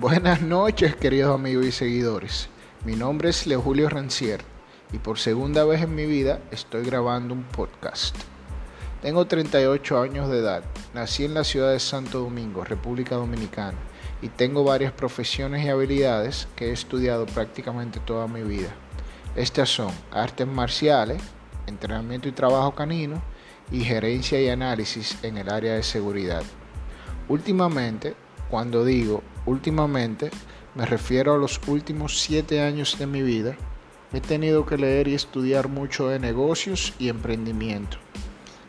Buenas noches, queridos amigos y seguidores. Mi nombre es Leo Julio Rancier y por segunda vez en mi vida estoy grabando un podcast. Tengo 38 años de edad, nací en la ciudad de Santo Domingo, República Dominicana, y tengo varias profesiones y habilidades que he estudiado prácticamente toda mi vida. Estas son artes marciales, entrenamiento y trabajo canino y gerencia y análisis en el área de seguridad. Últimamente, cuando digo últimamente, me refiero a los últimos siete años de mi vida, he tenido que leer y estudiar mucho de negocios y emprendimiento,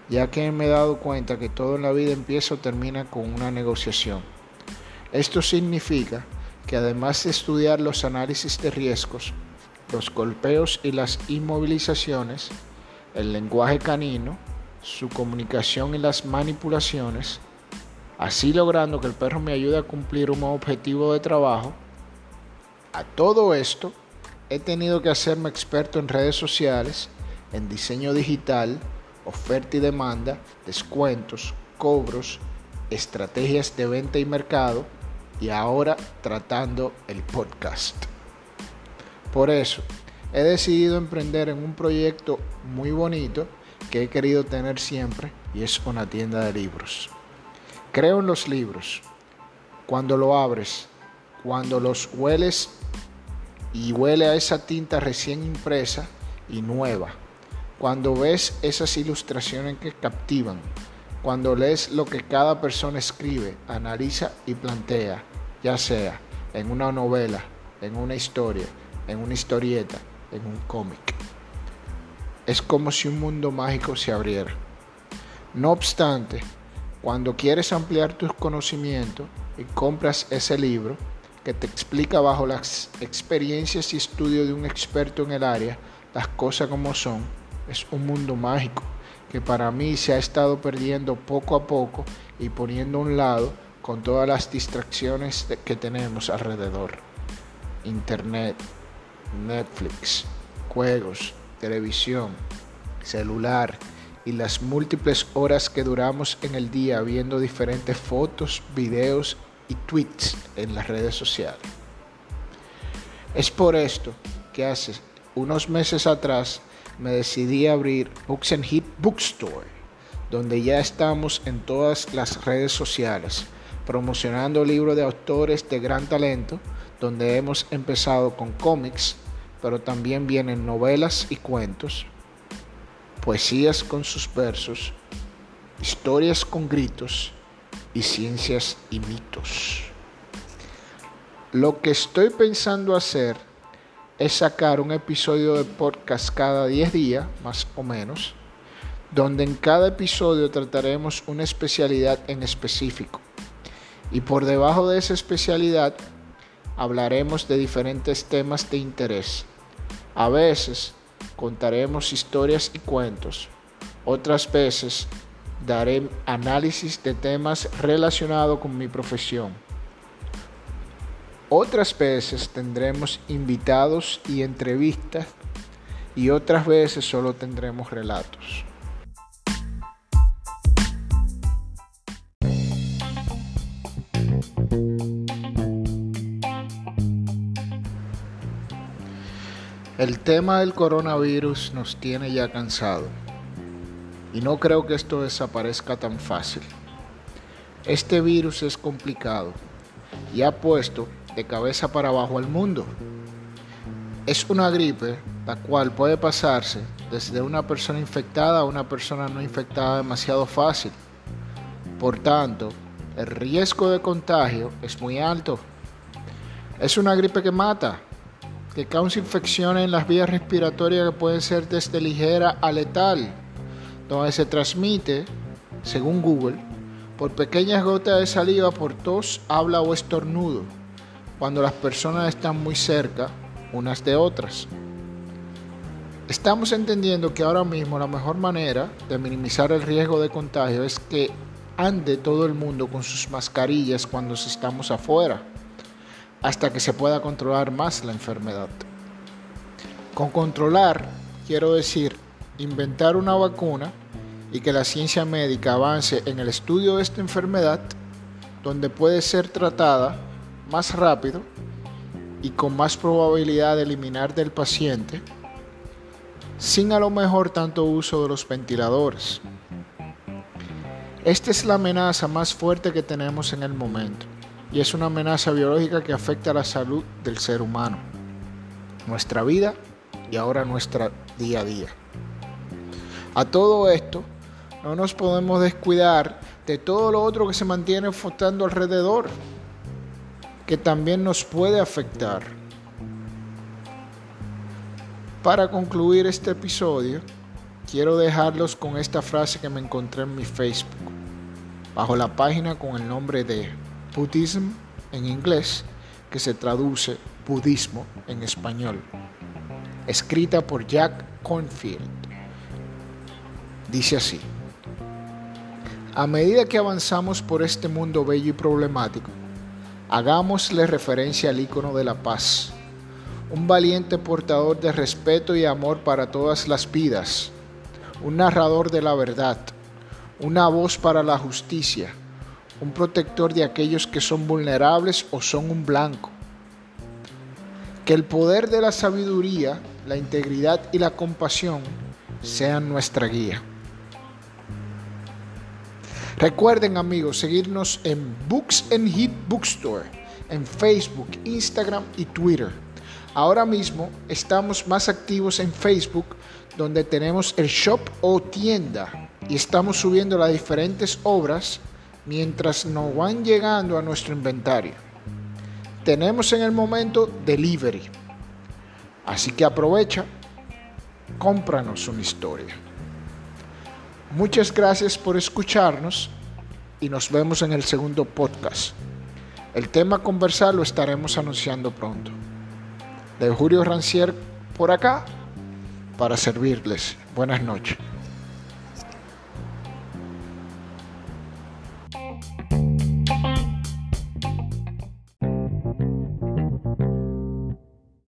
ya que me he dado cuenta que todo en la vida empieza o termina con una negociación. Esto significa que además de estudiar los análisis de riesgos, los golpeos y las inmovilizaciones, el lenguaje canino, su comunicación y las manipulaciones, así logrando que el perro me ayude a cumplir un objetivo de trabajo. A todo esto, he tenido que hacerme experto en redes sociales, en diseño digital, oferta y demanda, descuentos, cobros, estrategias de venta y mercado y ahora tratando el podcast. Por eso, he decidido emprender en un proyecto muy bonito que he querido tener siempre y es una tienda de libros. Creo en los libros. Cuando lo abres, cuando los hueles y huele a esa tinta recién impresa y nueva. Cuando ves esas ilustraciones que captivan. Cuando lees lo que cada persona escribe, analiza y plantea, ya sea en una novela, en una historia, en una historieta, en un cómic. Es como si un mundo mágico se abriera. No obstante, cuando quieres ampliar tus conocimientos y compras ese libro que te explica bajo las experiencias y estudios de un experto en el área las cosas como son, es un mundo mágico que para mí se ha estado perdiendo poco a poco y poniendo a un lado con todas las distracciones que tenemos alrededor. Internet, Netflix, juegos, televisión, celular, y las múltiples horas que duramos en el día viendo diferentes fotos, videos y tweets en las redes sociales. Es por esto que hace unos meses atrás me decidí a abrir Books and Hip Bookstore, donde ya estamos en todas las redes sociales promocionando libros de autores de gran talento, donde hemos empezado con cómics, pero también vienen novelas y cuentos, poesías con sus versos, historias con gritos y ciencias y mitos. Lo que estoy pensando hacer es sacar un episodio de podcast cada 10 días, más o menos, donde en cada episodio trataremos una especialidad en específico. Y por debajo de esa especialidad hablaremos de diferentes temas de interés. A veces contaremos historias y cuentos. Otras veces daré análisis de temas relacionados con mi profesión. Otras veces tendremos invitados y entrevistas y otras veces solo tendremos relatos. El tema del coronavirus nos tiene ya cansado y no creo que esto desaparezca tan fácil. Este virus es complicado y ha puesto de cabeza para abajo al mundo. Es una gripe la cual puede pasarse desde una persona infectada a una persona no infectada demasiado fácil. Por tanto, el riesgo de contagio es muy alto. Es una gripe que mata, que causa infecciones en las vías respiratorias que pueden ser desde ligera a letal, donde se transmite, según Google, por pequeñas gotas de saliva por tos, habla o estornudo, cuando las personas están muy cerca unas de otras. Estamos entendiendo que ahora mismo la mejor manera de minimizar el riesgo de contagio es que ande todo el mundo con sus mascarillas cuando estamos afuera hasta que se pueda controlar más la enfermedad. Con controlar quiero decir inventar una vacuna y que la ciencia médica avance en el estudio de esta enfermedad donde puede ser tratada más rápido y con más probabilidad de eliminar del paciente sin a lo mejor tanto uso de los ventiladores. Esta es la amenaza más fuerte que tenemos en el momento y es una amenaza biológica que afecta a la salud del ser humano, nuestra vida y ahora nuestra día a día. A todo esto, no nos podemos descuidar de todo lo otro que se mantiene flotando alrededor, que también nos puede afectar. Para concluir este episodio, quiero dejarlos con esta frase que me encontré en mi Facebook, bajo la página con el nombre de Buddhism en inglés, que se traduce budismo en español, escrita por Jack Cornfield. Dice así, a medida que avanzamos por este mundo bello y problemático, hagámosle referencia al icono de la paz, un valiente portador de respeto y amor para todas las vidas, un narrador de la verdad, una voz para la justicia, un protector de aquellos que son vulnerables o son un blanco. Que el poder de la sabiduría, la integridad y la compasión sean nuestra guía. Recuerden amigos seguirnos en Books and Hit Bookstore, en Facebook, Instagram y Twitter. Ahora mismo estamos más activos en Facebook donde tenemos el shop o tienda y estamos subiendo las diferentes obras mientras nos van llegando a nuestro inventario. Tenemos en el momento delivery. Así que aprovecha, cómpranos una historia. Muchas gracias por escucharnos y nos vemos en el segundo podcast. El tema a conversar lo estaremos anunciando pronto. De Julio Rancier por acá para servirles. Buenas noches.